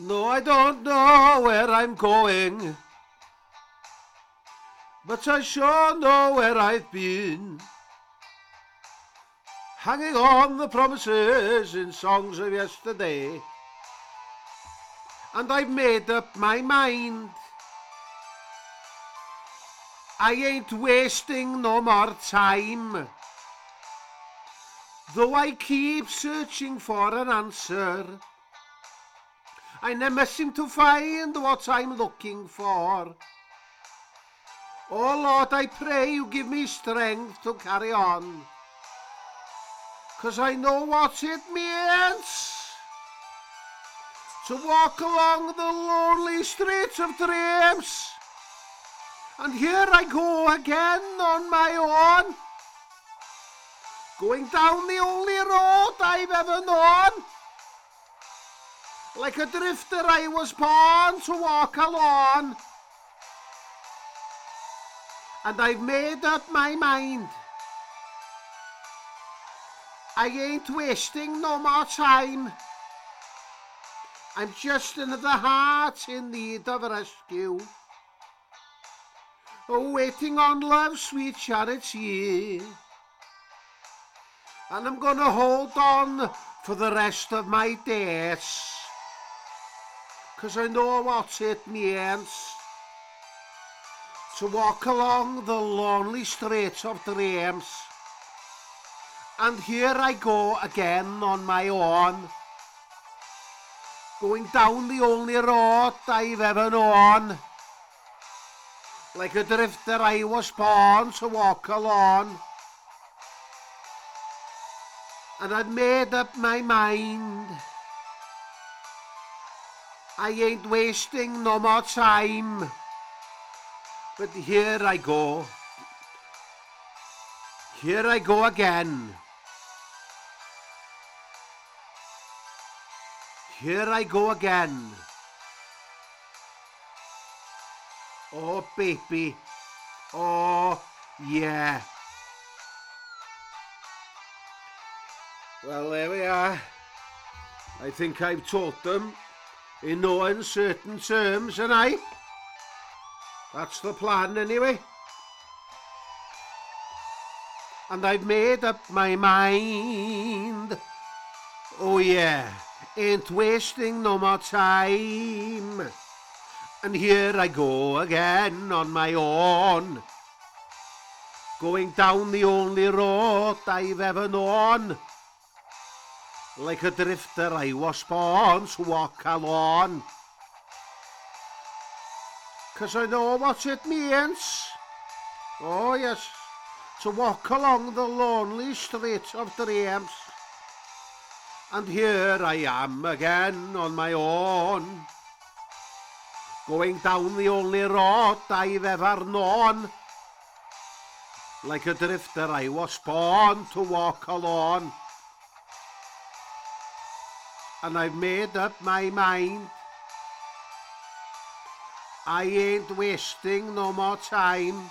No, I don't know where I'm going, but I sure know where I've been. Hanging on the promises in songs of yesterday, and I've made up my mind. I ain't wasting no more time. Though I keep searching for an answer, I never seem to find what I'm looking for. Oh Lord, I pray you give me strength to carry on. Cause I know what it means to walk along the lonely streets of dreams. And here I go again on my own. Going down the only road I've ever known. Like a drifter I was born to walk alone. And I've made up my mind. I ain't wasting no more time. I'm just another heart in need of rescue. Waiting on love's sweet charity. And I'm gonna hold on for the rest of my days. Cause I know what it means to walk along the lonely streets of dreams. And here I go again on my own, going down the only road I've ever known. Like a drifter I was born to walk along. And I'd made up my mind I ain't wasting no more time. But here I go. Here I go again. Here I go again. Oh, baby. Oh, yeah. Well, there we are. I think I've taught them in no uncertain terms, and I. That's the plan anyway. And I've made up my mind. Oh yeah, ain't wasting no more time. And here I go again on my own. Going down the only road I've ever known. Like a drifter I was born to walk alone. Cause I know what it means. Oh yes, to walk along the lonely streets of dreams. And here I am again on my own. Going down the only road I've ever known. Like a drifter I was born to walk alone and I've made up my mind. I ain't wasting no more time.